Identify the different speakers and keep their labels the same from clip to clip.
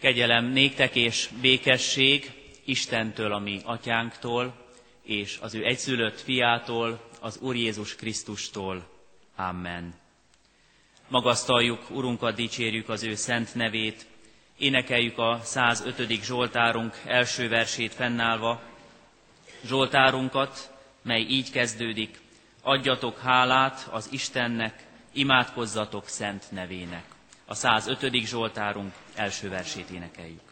Speaker 1: Kegyelem néktek és békesség Istentől, a mi atyánktól, és az ő egyszülött fiától, az Úr Jézus Krisztustól. Amen. Magasztaljuk, Urunkat dicsérjük az ő szent nevét, énekeljük a 105. Zsoltárunk első versét fennállva, Zsoltárunkat, mely így kezdődik, adjatok hálát az Istennek, imádkozzatok szent nevének. A 105. Zsoltárunk első versét énekeljük.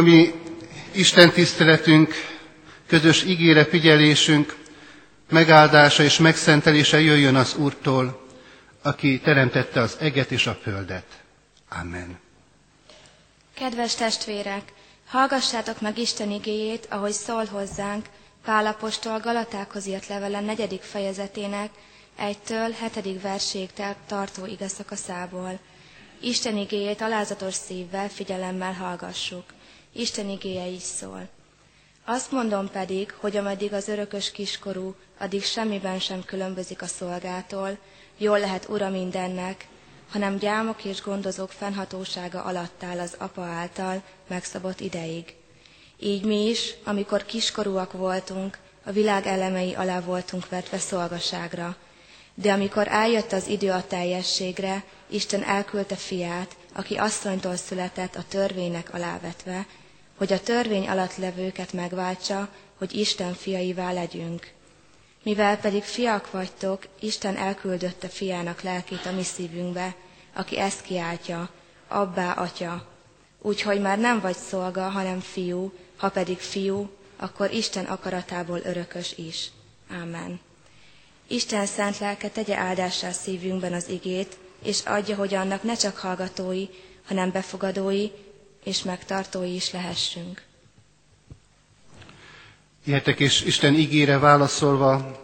Speaker 2: Ami Isten tiszteletünk, közös ígére figyelésünk, megáldása és megszentelése jöjjön az Úrtól, aki teremtette az eget és a földet. Amen.
Speaker 3: Kedves testvérek, hallgassátok meg Isten igéjét, ahogy szól hozzánk Pálapostól Galatákhoz írt levele negyedik fejezetének, egytől hetedik verséig tartó igazszakaszából. Isten igéjét alázatos szívvel, figyelemmel hallgassuk. Isten igéje is szól. Azt mondom pedig, hogy ameddig az örökös kiskorú, addig semmiben sem különbözik a szolgától, jól lehet ura mindennek, hanem gyámok és gondozók fennhatósága alatt áll az apa által megszabott ideig. Így mi is, amikor kiskorúak voltunk, a világ elemei alá voltunk vetve szolgaságra. De amikor eljött az idő a teljességre, Isten elküldte fiát, aki asszonytól született a törvénynek alávetve, hogy a törvény alatt levőket megváltsa, hogy Isten fiaivá legyünk. Mivel pedig fiak vagytok, Isten elküldötte fiának lelkét a mi szívünkbe, aki ezt kiáltja, abbá, atya. Úgyhogy már nem vagy szolga, hanem fiú, ha pedig fiú, akkor Isten akaratából örökös is. Amen. Isten szent lelke tegye áldássá szívünkben az igét, és adja, hogy annak ne csak hallgatói, hanem befogadói, és megtartói is lehessünk.
Speaker 2: Ihetek és Isten ígére válaszolva,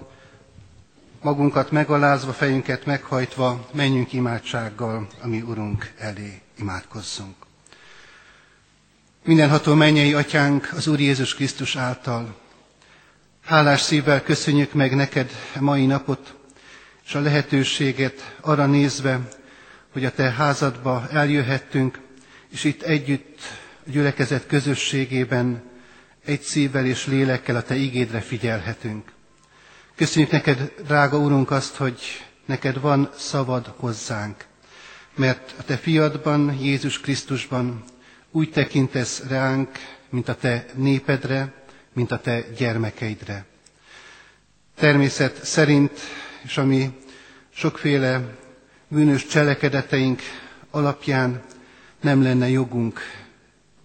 Speaker 2: magunkat megalázva, fejünket meghajtva, menjünk imádsággal, ami Urunk elé imádkozzunk. Mindenható mennyei atyánk az Úr Jézus Krisztus által. Hálás szívvel köszönjük meg neked mai napot, és a lehetőséget arra nézve, hogy a te házadba eljöhettünk, és itt együtt a gyülekezet közösségében egy szívvel és lélekkel a Te igédre figyelhetünk. Köszönjük neked, drága Urunk, azt, hogy neked van szavad hozzánk, mert a Te fiadban, Jézus Krisztusban úgy tekintesz ránk, mint a Te népedre, mint a Te gyermekeidre. Természet szerint, és ami sokféle bűnös cselekedeteink alapján nem lenne jogunk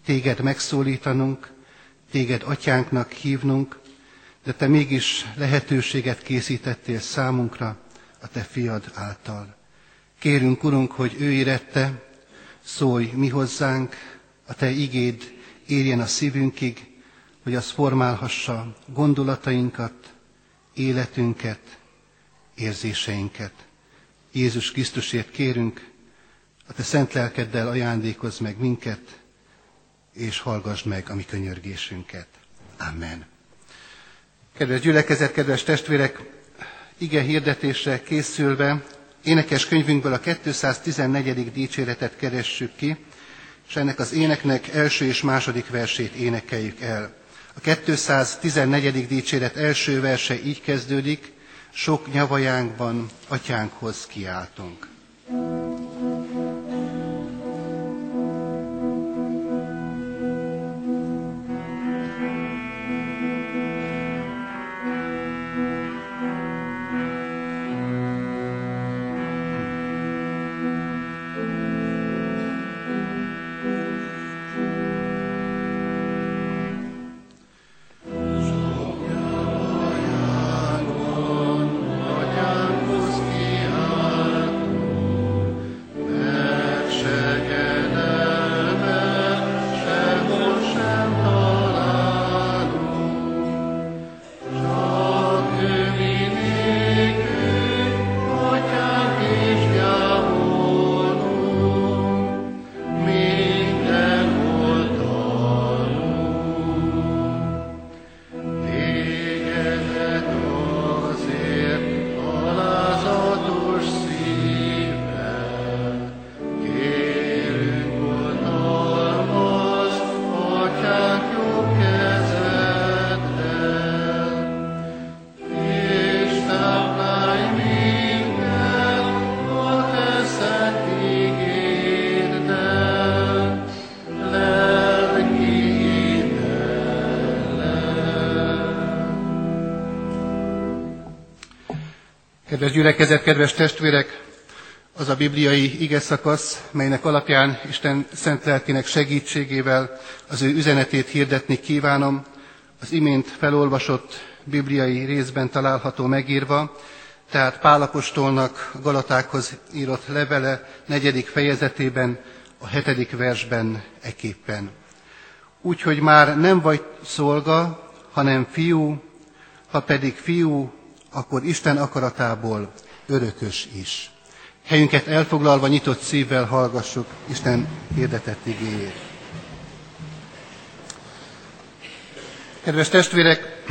Speaker 2: téged megszólítanunk, téged atyánknak hívnunk, de te mégis lehetőséget készítettél számunkra a te fiad által. Kérünk, Urunk, hogy ő érette, szólj mi hozzánk, a te igéd érjen a szívünkig, hogy az formálhassa gondolatainkat, életünket, érzéseinket. Jézus Krisztusért kérünk, a te szent lelkeddel ajándékozz meg minket, és hallgass meg a mi könyörgésünket. Amen. Kedves gyülekezet, kedves testvérek, ige hirdetésre készülve énekes könyvünkből a 214. dicséretet keressük ki, és ennek az éneknek első és második versét énekeljük el. A 214. dicséret első verse így kezdődik, sok nyavajánkban atyánkhoz kiáltunk. Kedves gyülekezet, kedves testvérek, az a bibliai ige szakasz, melynek alapján Isten szent lelkének segítségével az ő üzenetét hirdetni kívánom, az imént felolvasott bibliai részben található megírva, tehát Pálapostolnak a Galatákhoz írott levele negyedik fejezetében, a hetedik versben eképpen. Úgyhogy már nem vagy szolga, hanem fiú, ha pedig fiú, akkor Isten akaratából örökös is. Helyünket elfoglalva nyitott szívvel hallgassuk Isten hirdetett igéjét. Kedves testvérek,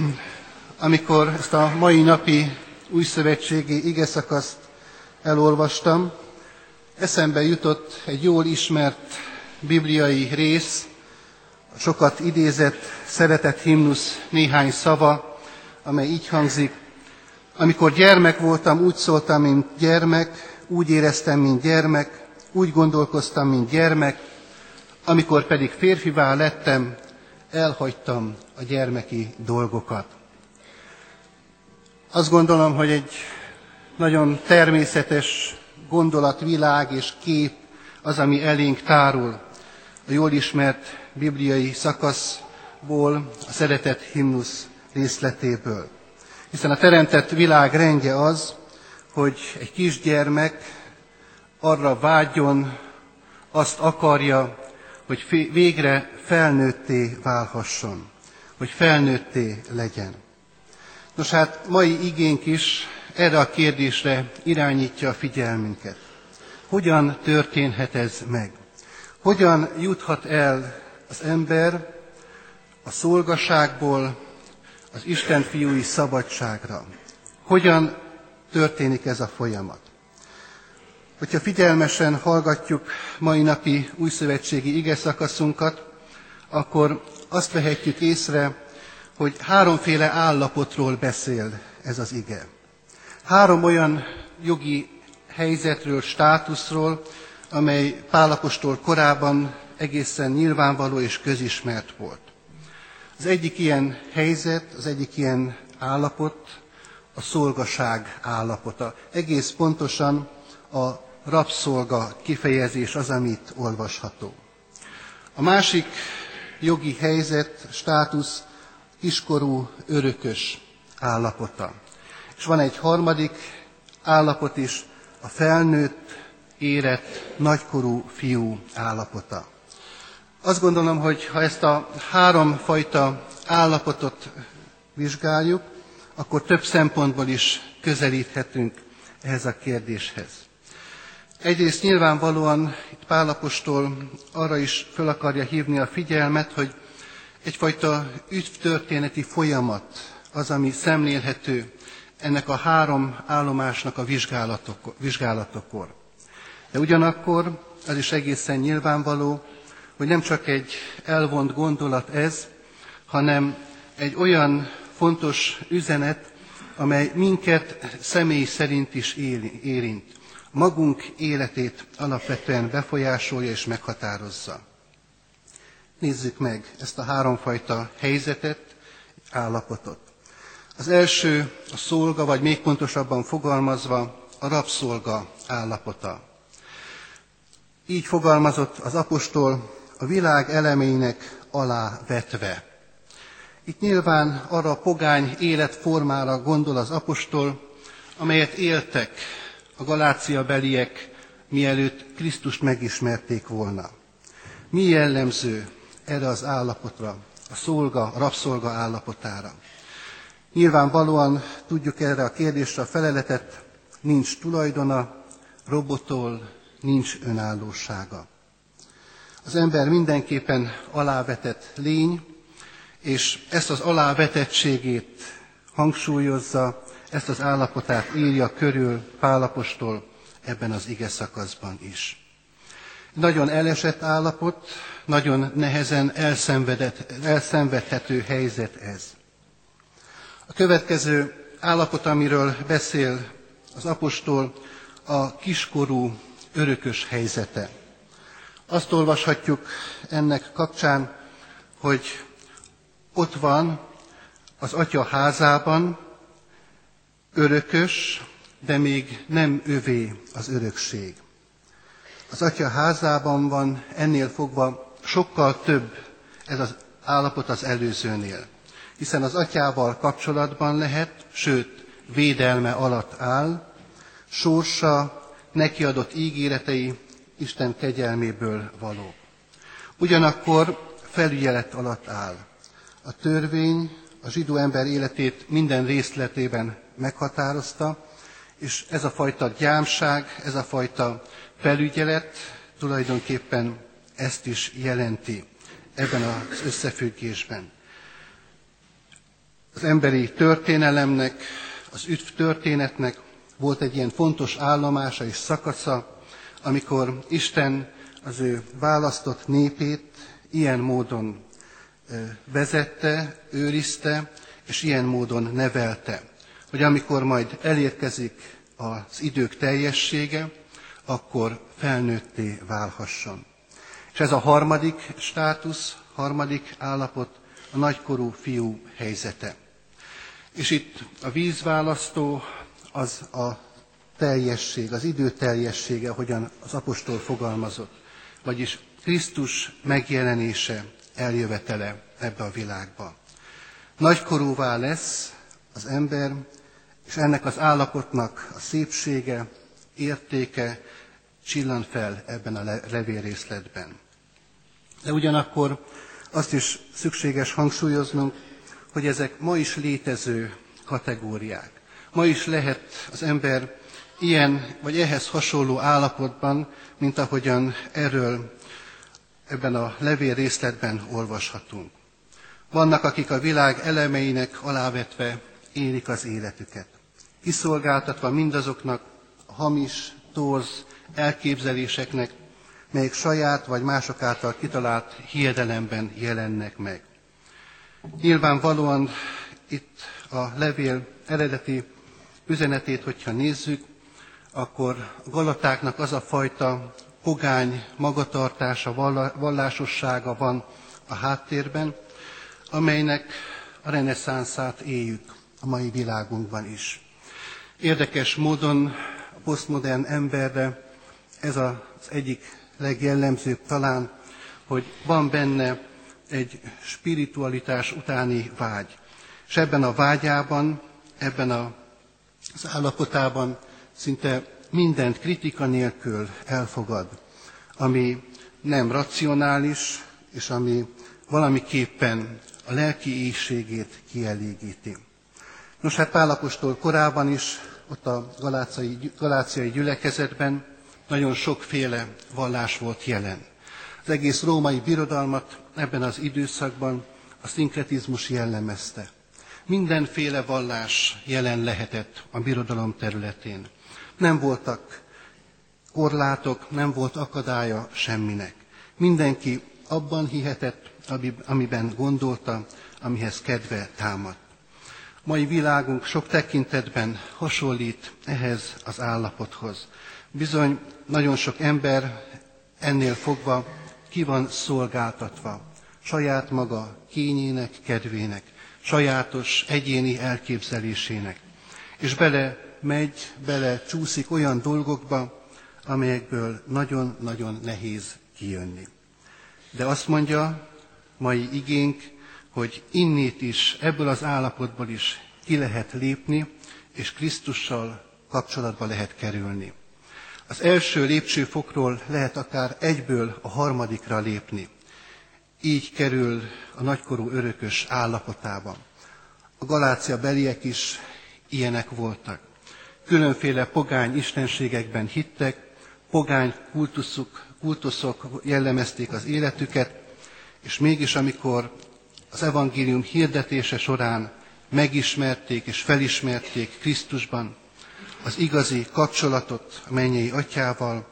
Speaker 2: amikor ezt a mai napi újszövetségi igeszakaszt elolvastam, eszembe jutott egy jól ismert bibliai rész, sokat idézett szeretett himnusz néhány szava, amely így hangzik, amikor gyermek voltam, úgy szóltam, mint gyermek, úgy éreztem, mint gyermek, úgy gondolkoztam, mint gyermek, amikor pedig férfivá lettem, elhagytam a gyermeki dolgokat. Azt gondolom, hogy egy nagyon természetes gondolatvilág és kép az, ami elénk tárul a jól ismert bibliai szakaszból, a szeretett himnusz részletéből. Hiszen a teremtett világ rendje az, hogy egy kisgyermek arra vágyjon, azt akarja, hogy végre felnőtté válhasson, hogy felnőtté legyen. Nos hát mai igénk is erre a kérdésre irányítja a figyelmünket. Hogyan történhet ez meg? Hogyan juthat el az ember a szolgaságból az Isten fiúi szabadságra. Hogyan történik ez a folyamat? Hogyha figyelmesen hallgatjuk mai napi újszövetségi ige szakaszunkat, akkor azt vehetjük észre, hogy háromféle állapotról beszél ez az ige. Három olyan jogi helyzetről, státuszról, amely Pálapostól korábban egészen nyilvánvaló és közismert volt. Az egyik ilyen helyzet, az egyik ilyen állapot a szolgaság állapota. Egész pontosan a rabszolga kifejezés az, amit olvasható. A másik jogi helyzet, státusz kiskorú örökös állapota. És van egy harmadik állapot is, a felnőtt, érett, nagykorú fiú állapota. Azt gondolom, hogy ha ezt a három fajta állapotot vizsgáljuk, akkor több szempontból is közelíthetünk ehhez a kérdéshez. Egyrészt nyilvánvalóan itt Pálapostól arra is föl akarja hívni a figyelmet, hogy egyfajta ügytörténeti folyamat az, ami szemlélhető ennek a három állomásnak a vizsgálatokor. De ugyanakkor az is egészen nyilvánvaló, hogy nem csak egy elvont gondolat ez, hanem egy olyan fontos üzenet, amely minket személy szerint is érint. Magunk életét alapvetően befolyásolja és meghatározza. Nézzük meg ezt a háromfajta helyzetet, állapotot. Az első a szolga, vagy még pontosabban fogalmazva a rabszolga állapota. Így fogalmazott az apostol a világ elemeinek alá vetve. Itt nyilván arra a pogány életformára gondol az apostol, amelyet éltek a galácia beliek, mielőtt Krisztust megismerték volna. Mi jellemző erre az állapotra, a szolga, a rabszolga állapotára? Nyilvánvalóan tudjuk erre a kérdésre a feleletet, nincs tulajdona, robotol, nincs önállósága. Az ember mindenképpen alávetett lény, és ezt az alávetettségét hangsúlyozza, ezt az állapotát írja körül Pálapostól ebben az ige szakaszban is. Nagyon elesett állapot, nagyon nehezen elszenvedhető helyzet ez. A következő állapot, amiről beszél az apostol, a kiskorú örökös helyzete. Azt olvashatjuk ennek kapcsán, hogy ott van az atya házában, örökös, de még nem övé az örökség. Az atya házában van, ennél fogva sokkal több ez az állapot az előzőnél. Hiszen az atyával kapcsolatban lehet, sőt, védelme alatt áll, sorsa, neki adott ígéretei Isten kegyelméből való. Ugyanakkor felügyelet alatt áll. A törvény a zsidó ember életét minden részletében meghatározta, és ez a fajta gyámság, ez a fajta felügyelet tulajdonképpen ezt is jelenti ebben az összefüggésben. Az emberi történelemnek, az üdv történetnek volt egy ilyen fontos állomása és szakasza, amikor Isten az ő választott népét ilyen módon vezette, őrizte, és ilyen módon nevelte, hogy amikor majd elérkezik az idők teljessége, akkor felnőtté válhasson. És ez a harmadik státusz, harmadik állapot, a nagykorú fiú helyzete. És itt a vízválasztó az a teljesség, az idő teljessége, hogyan az apostol fogalmazott, vagyis Krisztus megjelenése, eljövetele ebbe a világba. Nagykorúvá lesz az ember, és ennek az állapotnak a szépsége, értéke csillan fel ebben a levélrészletben. De ugyanakkor azt is szükséges hangsúlyoznunk, hogy ezek ma is létező kategóriák. Ma is lehet az ember ilyen vagy ehhez hasonló állapotban, mint ahogyan erről ebben a levél részletben olvashatunk. Vannak, akik a világ elemeinek alávetve élik az életüket, kiszolgáltatva mindazoknak a hamis, torz elképzeléseknek, melyek saját vagy mások által kitalált hiedelemben jelennek meg. Nyilvánvalóan itt a levél eredeti üzenetét, hogyha nézzük, akkor a galatáknak az a fajta pogány magatartása, vallásossága van a háttérben, amelynek a reneszánszát éljük a mai világunkban is. Érdekes módon a posztmodern emberre ez az egyik legjellemzőbb talán, hogy van benne egy spiritualitás utáni vágy. És ebben a vágyában, ebben az állapotában szinte mindent kritika nélkül elfogad, ami nem racionális, és ami valamiképpen a lelki éjségét kielégíti. Nos, hát Pálapostól korábban is, ott a galáciai, galáciai gyülekezetben nagyon sokféle vallás volt jelen. Az egész római birodalmat ebben az időszakban a szinkretizmus jellemezte. Mindenféle vallás jelen lehetett a birodalom területén. Nem voltak korlátok, nem volt akadálya semminek. Mindenki abban hihetett, amiben gondolta, amihez kedve támadt. Mai világunk sok tekintetben hasonlít ehhez az állapothoz. Bizony nagyon sok ember ennél fogva ki van szolgáltatva saját maga kényének, kedvének, sajátos egyéni elképzelésének. És bele megy, bele csúszik olyan dolgokba, amelyekből nagyon-nagyon nehéz kijönni. De azt mondja mai igénk, hogy innét is, ebből az állapotból is ki lehet lépni, és Krisztussal kapcsolatba lehet kerülni. Az első lépcsőfokról lehet akár egyből a harmadikra lépni. Így kerül a nagykorú örökös állapotába. A Galácia beliek is ilyenek voltak. Különféle pogány istenségekben hittek, pogány kultuszok, kultuszok jellemezték az életüket, és mégis amikor az evangélium hirdetése során megismerték és felismerték Krisztusban az igazi kapcsolatot a mennyei atyával,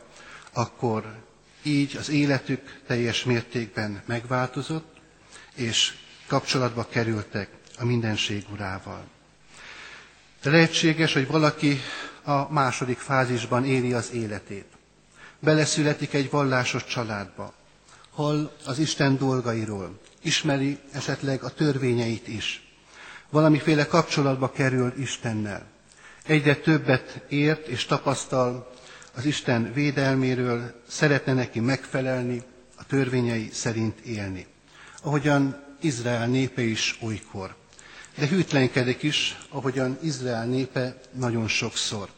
Speaker 2: akkor így az életük teljes mértékben megváltozott, és kapcsolatba kerültek a mindenség urával. Lehetséges, hogy valaki a második fázisban éli az életét. Beleszületik egy vallásos családba, hall az Isten dolgairól, ismeri esetleg a törvényeit is, valamiféle kapcsolatba kerül Istennel. Egyre többet ért és tapasztal az Isten védelméről, szeretne neki megfelelni, a törvényei szerint élni. Ahogyan Izrael népe is olykor. De hűtlenkedik is, ahogyan Izrael népe nagyon sokszor.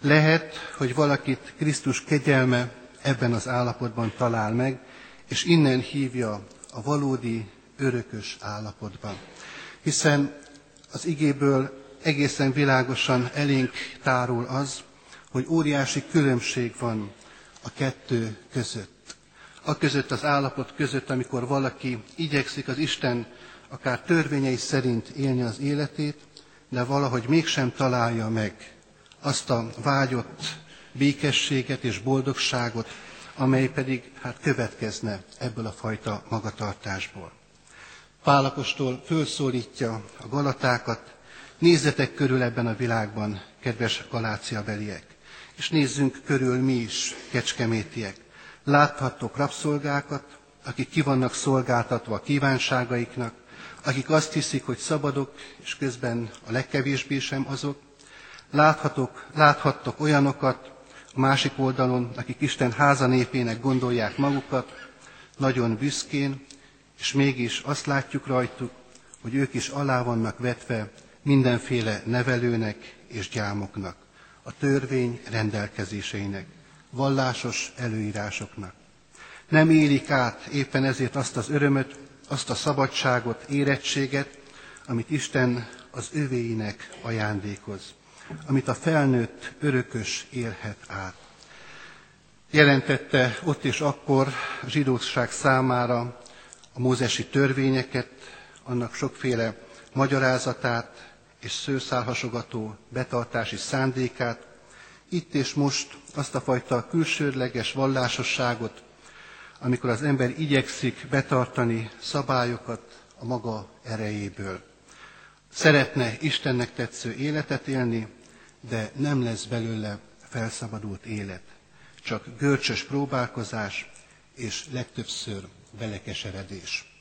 Speaker 2: Lehet, hogy valakit Krisztus kegyelme ebben az állapotban talál meg, és innen hívja a valódi örökös állapotban. Hiszen az igéből egészen világosan elénk tárul az, hogy óriási különbség van a kettő között. A között az állapot között, amikor valaki igyekszik az Isten akár törvényei szerint élni az életét, de valahogy mégsem találja meg azt a vágyott békességet és boldogságot, amely pedig hát következne ebből a fajta magatartásból. Pálapostól fölszólítja a galatákat, nézzetek körül ebben a világban, kedves galácia beliek, és nézzünk körül mi is, kecskemétiek. Láthattok rabszolgákat, akik ki vannak szolgáltatva a kívánságaiknak, akik azt hiszik, hogy szabadok, és közben a legkevésbé sem azok. Láthatok, láthattok olyanokat a másik oldalon, akik Isten háza népének gondolják magukat, nagyon büszkén, és mégis azt látjuk rajtuk, hogy ők is alá vannak vetve mindenféle nevelőnek és gyámoknak, a törvény rendelkezéseinek, vallásos előírásoknak. Nem élik át éppen ezért azt az örömöt, azt a szabadságot, érettséget, amit Isten az övéinek ajándékoz, amit a felnőtt örökös élhet át. Jelentette ott és akkor a zsidóság számára a mózesi törvényeket, annak sokféle magyarázatát és szőszálhasogató betartási szándékát, itt és most azt a fajta külsődleges vallásosságot, amikor az ember igyekszik betartani szabályokat a maga erejéből. Szeretne Istennek tetsző életet élni, de nem lesz belőle felszabadult élet. Csak görcsös próbálkozás és legtöbbször belekeseredés.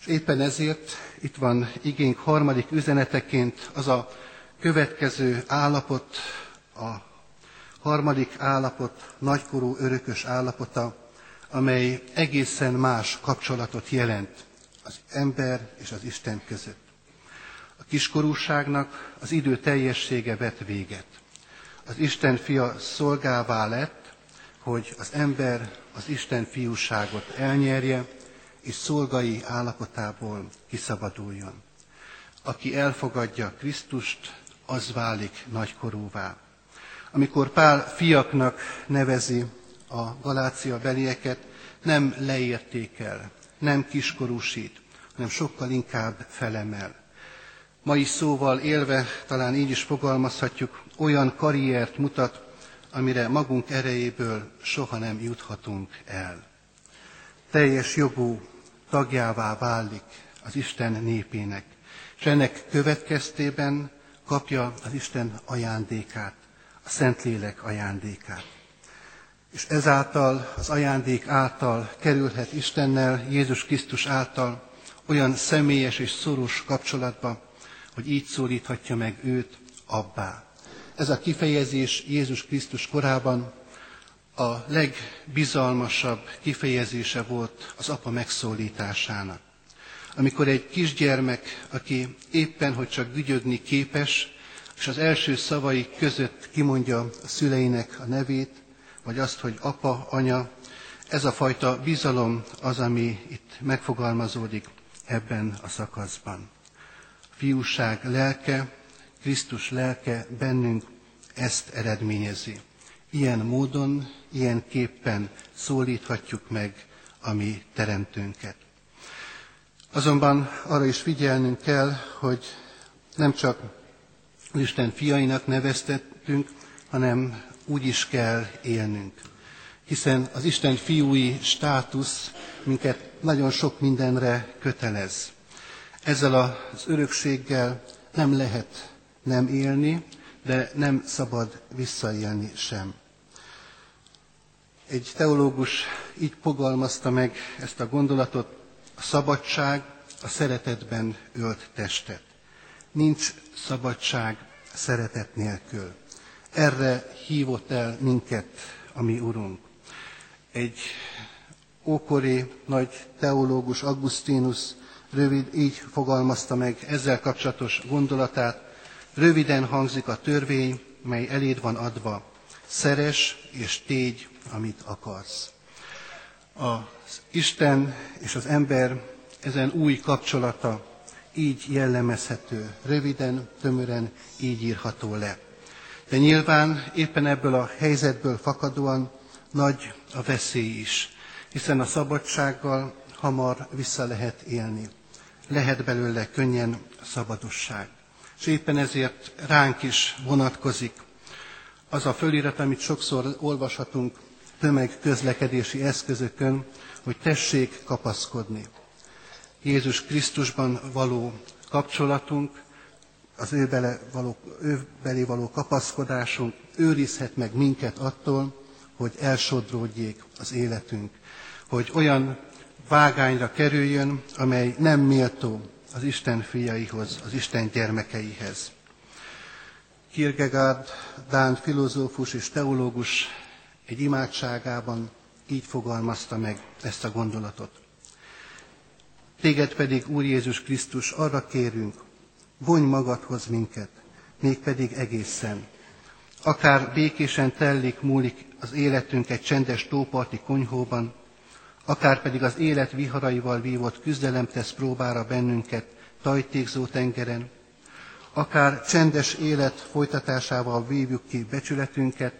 Speaker 2: És éppen ezért itt van igénk harmadik üzeneteként az a következő állapot, a harmadik állapot, nagykorú örökös állapota, amely egészen más kapcsolatot jelent az ember és az Isten között. A kiskorúságnak az idő teljessége vett véget. Az Isten fia szolgává lett, hogy az ember az Isten fiúságot elnyerje, és szolgai állapotából kiszabaduljon. Aki elfogadja Krisztust, az válik nagykorúvá. Amikor Pál fiaknak nevezi a Galácia belieket, nem leértékel, nem kiskorúsít, hanem sokkal inkább felemel. mai szóval élve talán így is fogalmazhatjuk, olyan karriert mutat, amire magunk erejéből soha nem juthatunk el. Teljes jogú tagjává válik az Isten népének, és ennek következtében kapja az Isten ajándékát, a Szentlélek ajándékát. És ezáltal, az ajándék által kerülhet Istennel, Jézus Krisztus által olyan személyes és szoros kapcsolatba, hogy így szólíthatja meg őt abbá. Ez a kifejezés Jézus Krisztus korában a legbizalmasabb kifejezése volt az apa megszólításának. Amikor egy kisgyermek, aki éppen, hogy csak gügyögni képes, és az első szavai között kimondja a szüleinek a nevét, vagy azt, hogy apa, anya, ez a fajta bizalom az, ami itt megfogalmazódik ebben a szakaszban. A fiúság lelke, Krisztus lelke bennünk ezt eredményezi. Ilyen módon, ilyen képpen szólíthatjuk meg a mi teremtőnket. Azonban arra is figyelnünk kell, hogy nem csak Isten fiainak neveztettünk, hanem úgy is kell élnünk. Hiszen az Isten fiúi státusz minket nagyon sok mindenre kötelez. Ezzel az örökséggel nem lehet nem élni, de nem szabad visszaélni sem. Egy teológus így fogalmazta meg ezt a gondolatot, a szabadság a szeretetben ölt testet. Nincs szabadság szeretet nélkül. Erre hívott el minket a mi Urunk. Egy ókori nagy teológus Augustinus rövid így fogalmazta meg ezzel kapcsolatos gondolatát. Röviden hangzik a törvény, mely eléd van adva. Szeres és tégy, amit akarsz. Az Isten és az ember ezen új kapcsolata így jellemezhető, röviden, tömören így írható le. De nyilván éppen ebből a helyzetből fakadóan nagy a veszély is, hiszen a szabadsággal hamar vissza lehet élni. Lehet belőle könnyen szabadosság. És éppen ezért ránk is vonatkozik az a fölirat, amit sokszor olvashatunk tömegközlekedési eszközökön, hogy tessék kapaszkodni. Jézus Krisztusban való kapcsolatunk, az ő, bele való, ő belé való kapaszkodásunk őrizhet meg minket attól, hogy elsodródjék az életünk, hogy olyan vágányra kerüljön, amely nem méltó az Isten fiaihoz, az Isten gyermekeihez. Kierkegaard, Dán filozófus és teológus egy imádságában így fogalmazta meg ezt a gondolatot. Téged pedig, Úr Jézus Krisztus, arra kérünk, vonj magadhoz minket, mégpedig egészen. Akár békésen tellik, múlik az életünk egy csendes tóparti konyhóban, akár pedig az élet viharaival vívott küzdelem tesz próbára bennünket tajtékzó tengeren, akár csendes élet folytatásával vívjuk ki becsületünket,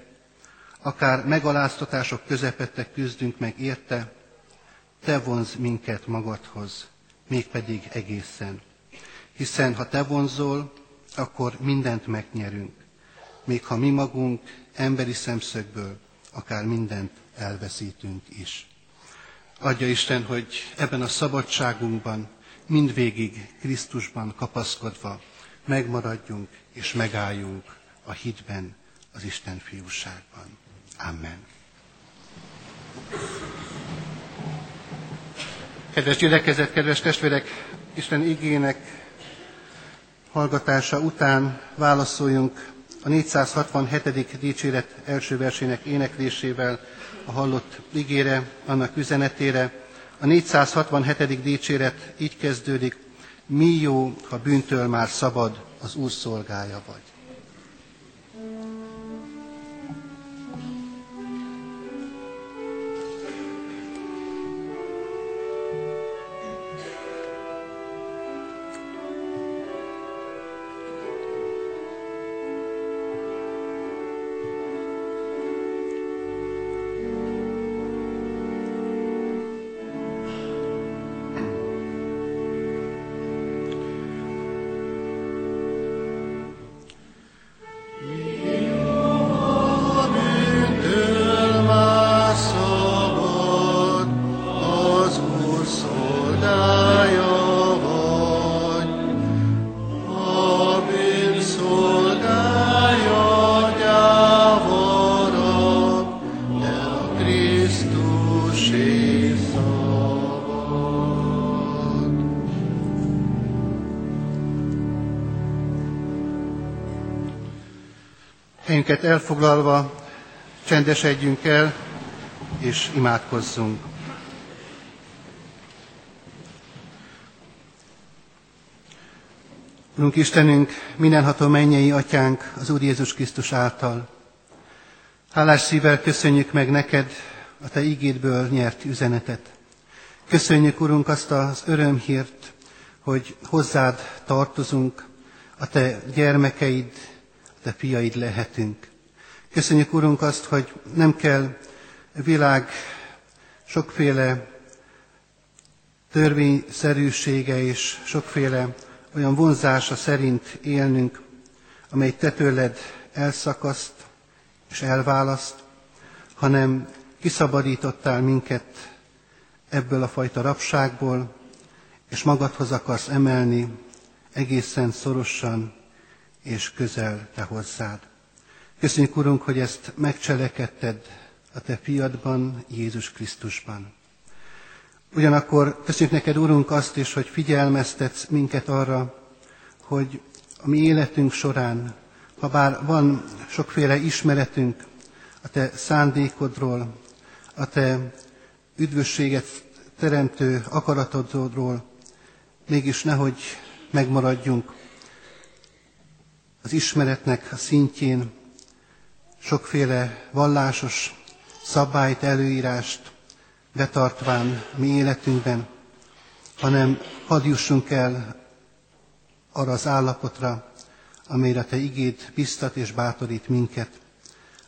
Speaker 2: akár megaláztatások közepette küzdünk meg érte, te vonz minket magadhoz, mégpedig egészen. Hiszen ha te vonzol, akkor mindent megnyerünk, még ha mi magunk emberi szemszögből akár mindent elveszítünk is. Adja Isten, hogy ebben a szabadságunkban mindvégig Krisztusban kapaszkodva megmaradjunk és megálljunk a hitben, az Isten fiúságban. Amen. Kedves gyülekezet, kedves testvérek, Isten igének hallgatása után válaszoljunk a 467. dicséret első versének éneklésével a hallott igére, annak üzenetére. A 467. dicséret így kezdődik, mi jó, ha bűntől már szabad, az Úr szolgája vagy. Helyünket elfoglalva csendesedjünk el, és imádkozzunk. Urunk Istenünk, mindenható mennyei atyánk az Úr Jézus Krisztus által. Hálás szívvel köszönjük meg neked a Te ígédből nyert üzenetet. Köszönjük, Urunk, azt az örömhírt, hogy hozzád tartozunk, a Te gyermekeid, Te fiaid lehetünk. Köszönjük, Urunk, azt, hogy nem kell világ sokféle törvényszerűsége és sokféle olyan vonzása szerint élnünk, amely te tőled elszakaszt és elválaszt, hanem kiszabadítottál minket ebből a fajta rabságból, és magadhoz akarsz emelni egészen szorosan és közel te hozzád. Köszönjük, Urunk, hogy ezt megcselekedted a Te fiadban, Jézus Krisztusban. Ugyanakkor köszönjük neked, Urunk, azt is, hogy figyelmeztetsz minket arra, hogy a mi életünk során, ha bár van sokféle ismeretünk a Te szándékodról, a Te üdvösséget teremtő akaratodról, mégis nehogy megmaradjunk az ismeretnek a szintjén, sokféle vallásos szabályt, előírást betartván mi életünkben, hanem hadd jussunk el arra az állapotra, amelyre Te igéd biztat és bátorít minket,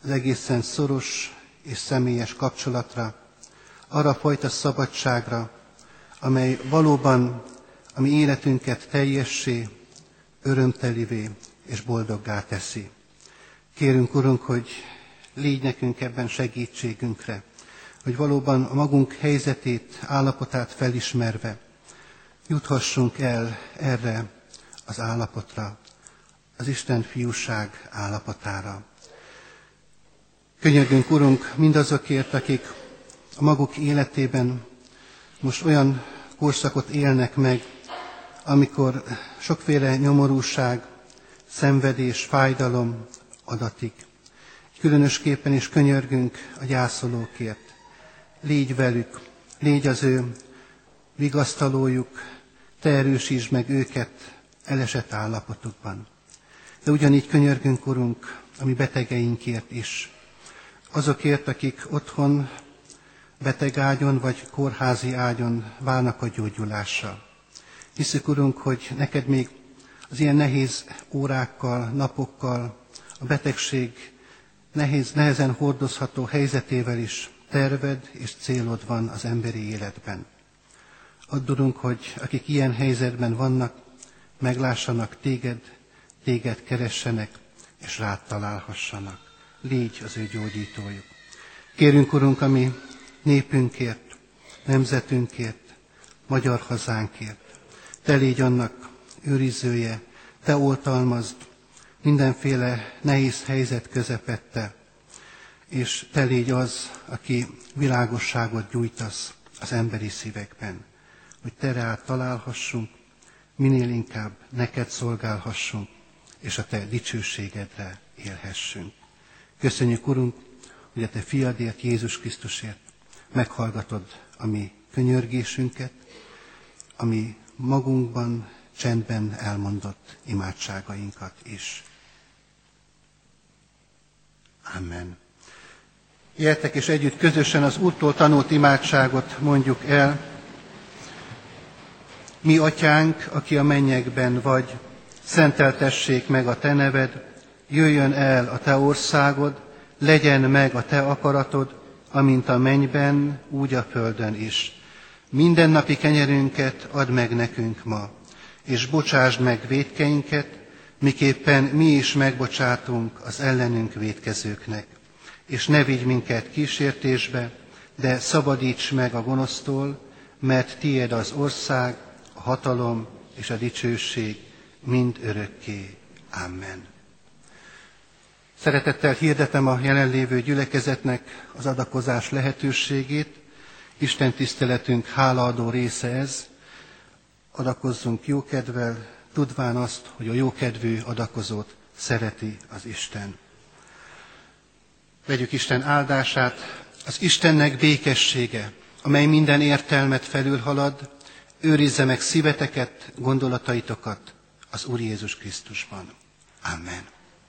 Speaker 2: az egészen szoros és személyes kapcsolatra, arra a fajta szabadságra, amely valóban a mi életünket teljessé, örömtelivé és boldoggá teszi. Kérünk, Urunk, hogy légy nekünk ebben segítségünkre, hogy valóban a magunk helyzetét, állapotát felismerve juthassunk el erre az állapotra, az Isten fiúság állapotára. Könyörgünk, Urunk, mindazokért, akik a maguk életében most olyan korszakot élnek meg, amikor sokféle nyomorúság, szenvedés, fájdalom adatik. Különösképpen is könyörgünk a gyászolókért. Légy velük, légy az ő vigasztalójuk, te erősítsd meg őket elesett állapotukban. De ugyanígy könyörgünk, Urunk, a mi betegeinkért is. Azokért, akik otthon betegágyon vagy kórházi ágyon válnak a gyógyulással. Hiszük, Urunk, hogy neked még az ilyen nehéz órákkal, napokkal, a betegség nehéz, nehezen hordozható helyzetével is terved és célod van az emberi életben. Add, hogy akik ilyen helyzetben vannak, meglássanak téged, téged keressenek, és rád találhassanak. Légy az ő gyógyítójuk. Kérünk, Urunk, ami népünkért, nemzetünkért, magyar hazánkért. Te légy annak őrizője, Te oltalmazd mindenféle nehéz helyzet közepette, és Te légy az, aki világosságot gyújtasz az emberi szívekben, hogy Te rád találhassunk, minél inkább neked szolgálhassunk, és a Te dicsőségedre élhessünk. Köszönjük, Urunk, hogy a Te fiadért, Jézus Krisztusért meghallgatod a mi könyörgésünket, ami magunkban csendben elmondott imádságainkat is. Amen. Jöttek és együtt közösen az Úrtól tanult imádságot mondjuk el. Mi, Atyánk, aki a mennyekben vagy, szenteltessék meg a Te neved, jöjjön el a Te országod, legyen meg a Te akaratod, amint a mennyben, úgy a földön is. Mindennapi kenyerünket add meg nekünk ma, és bocsásd meg védkeinket, miképpen mi is megbocsátunk az ellenünk védkezőknek. És ne vigy minket kísértésbe, de szabadíts meg a gonosztól, mert tiéd az ország, a hatalom és a dicsőség mind örökké. Amen. Szeretettel hirdetem a jelenlévő gyülekezetnek az adakozás lehetőségét. Isten tiszteletünk hálaadó része ez. Adakozzunk jókedvel, tudván azt, hogy a jókedvű adakozót szereti az Isten. Vegyük Isten áldását, az Istennek békessége, amely minden értelmet felülhalad, őrizze meg szíveteket, gondolataitokat az Úr Jézus Krisztusban. Amen.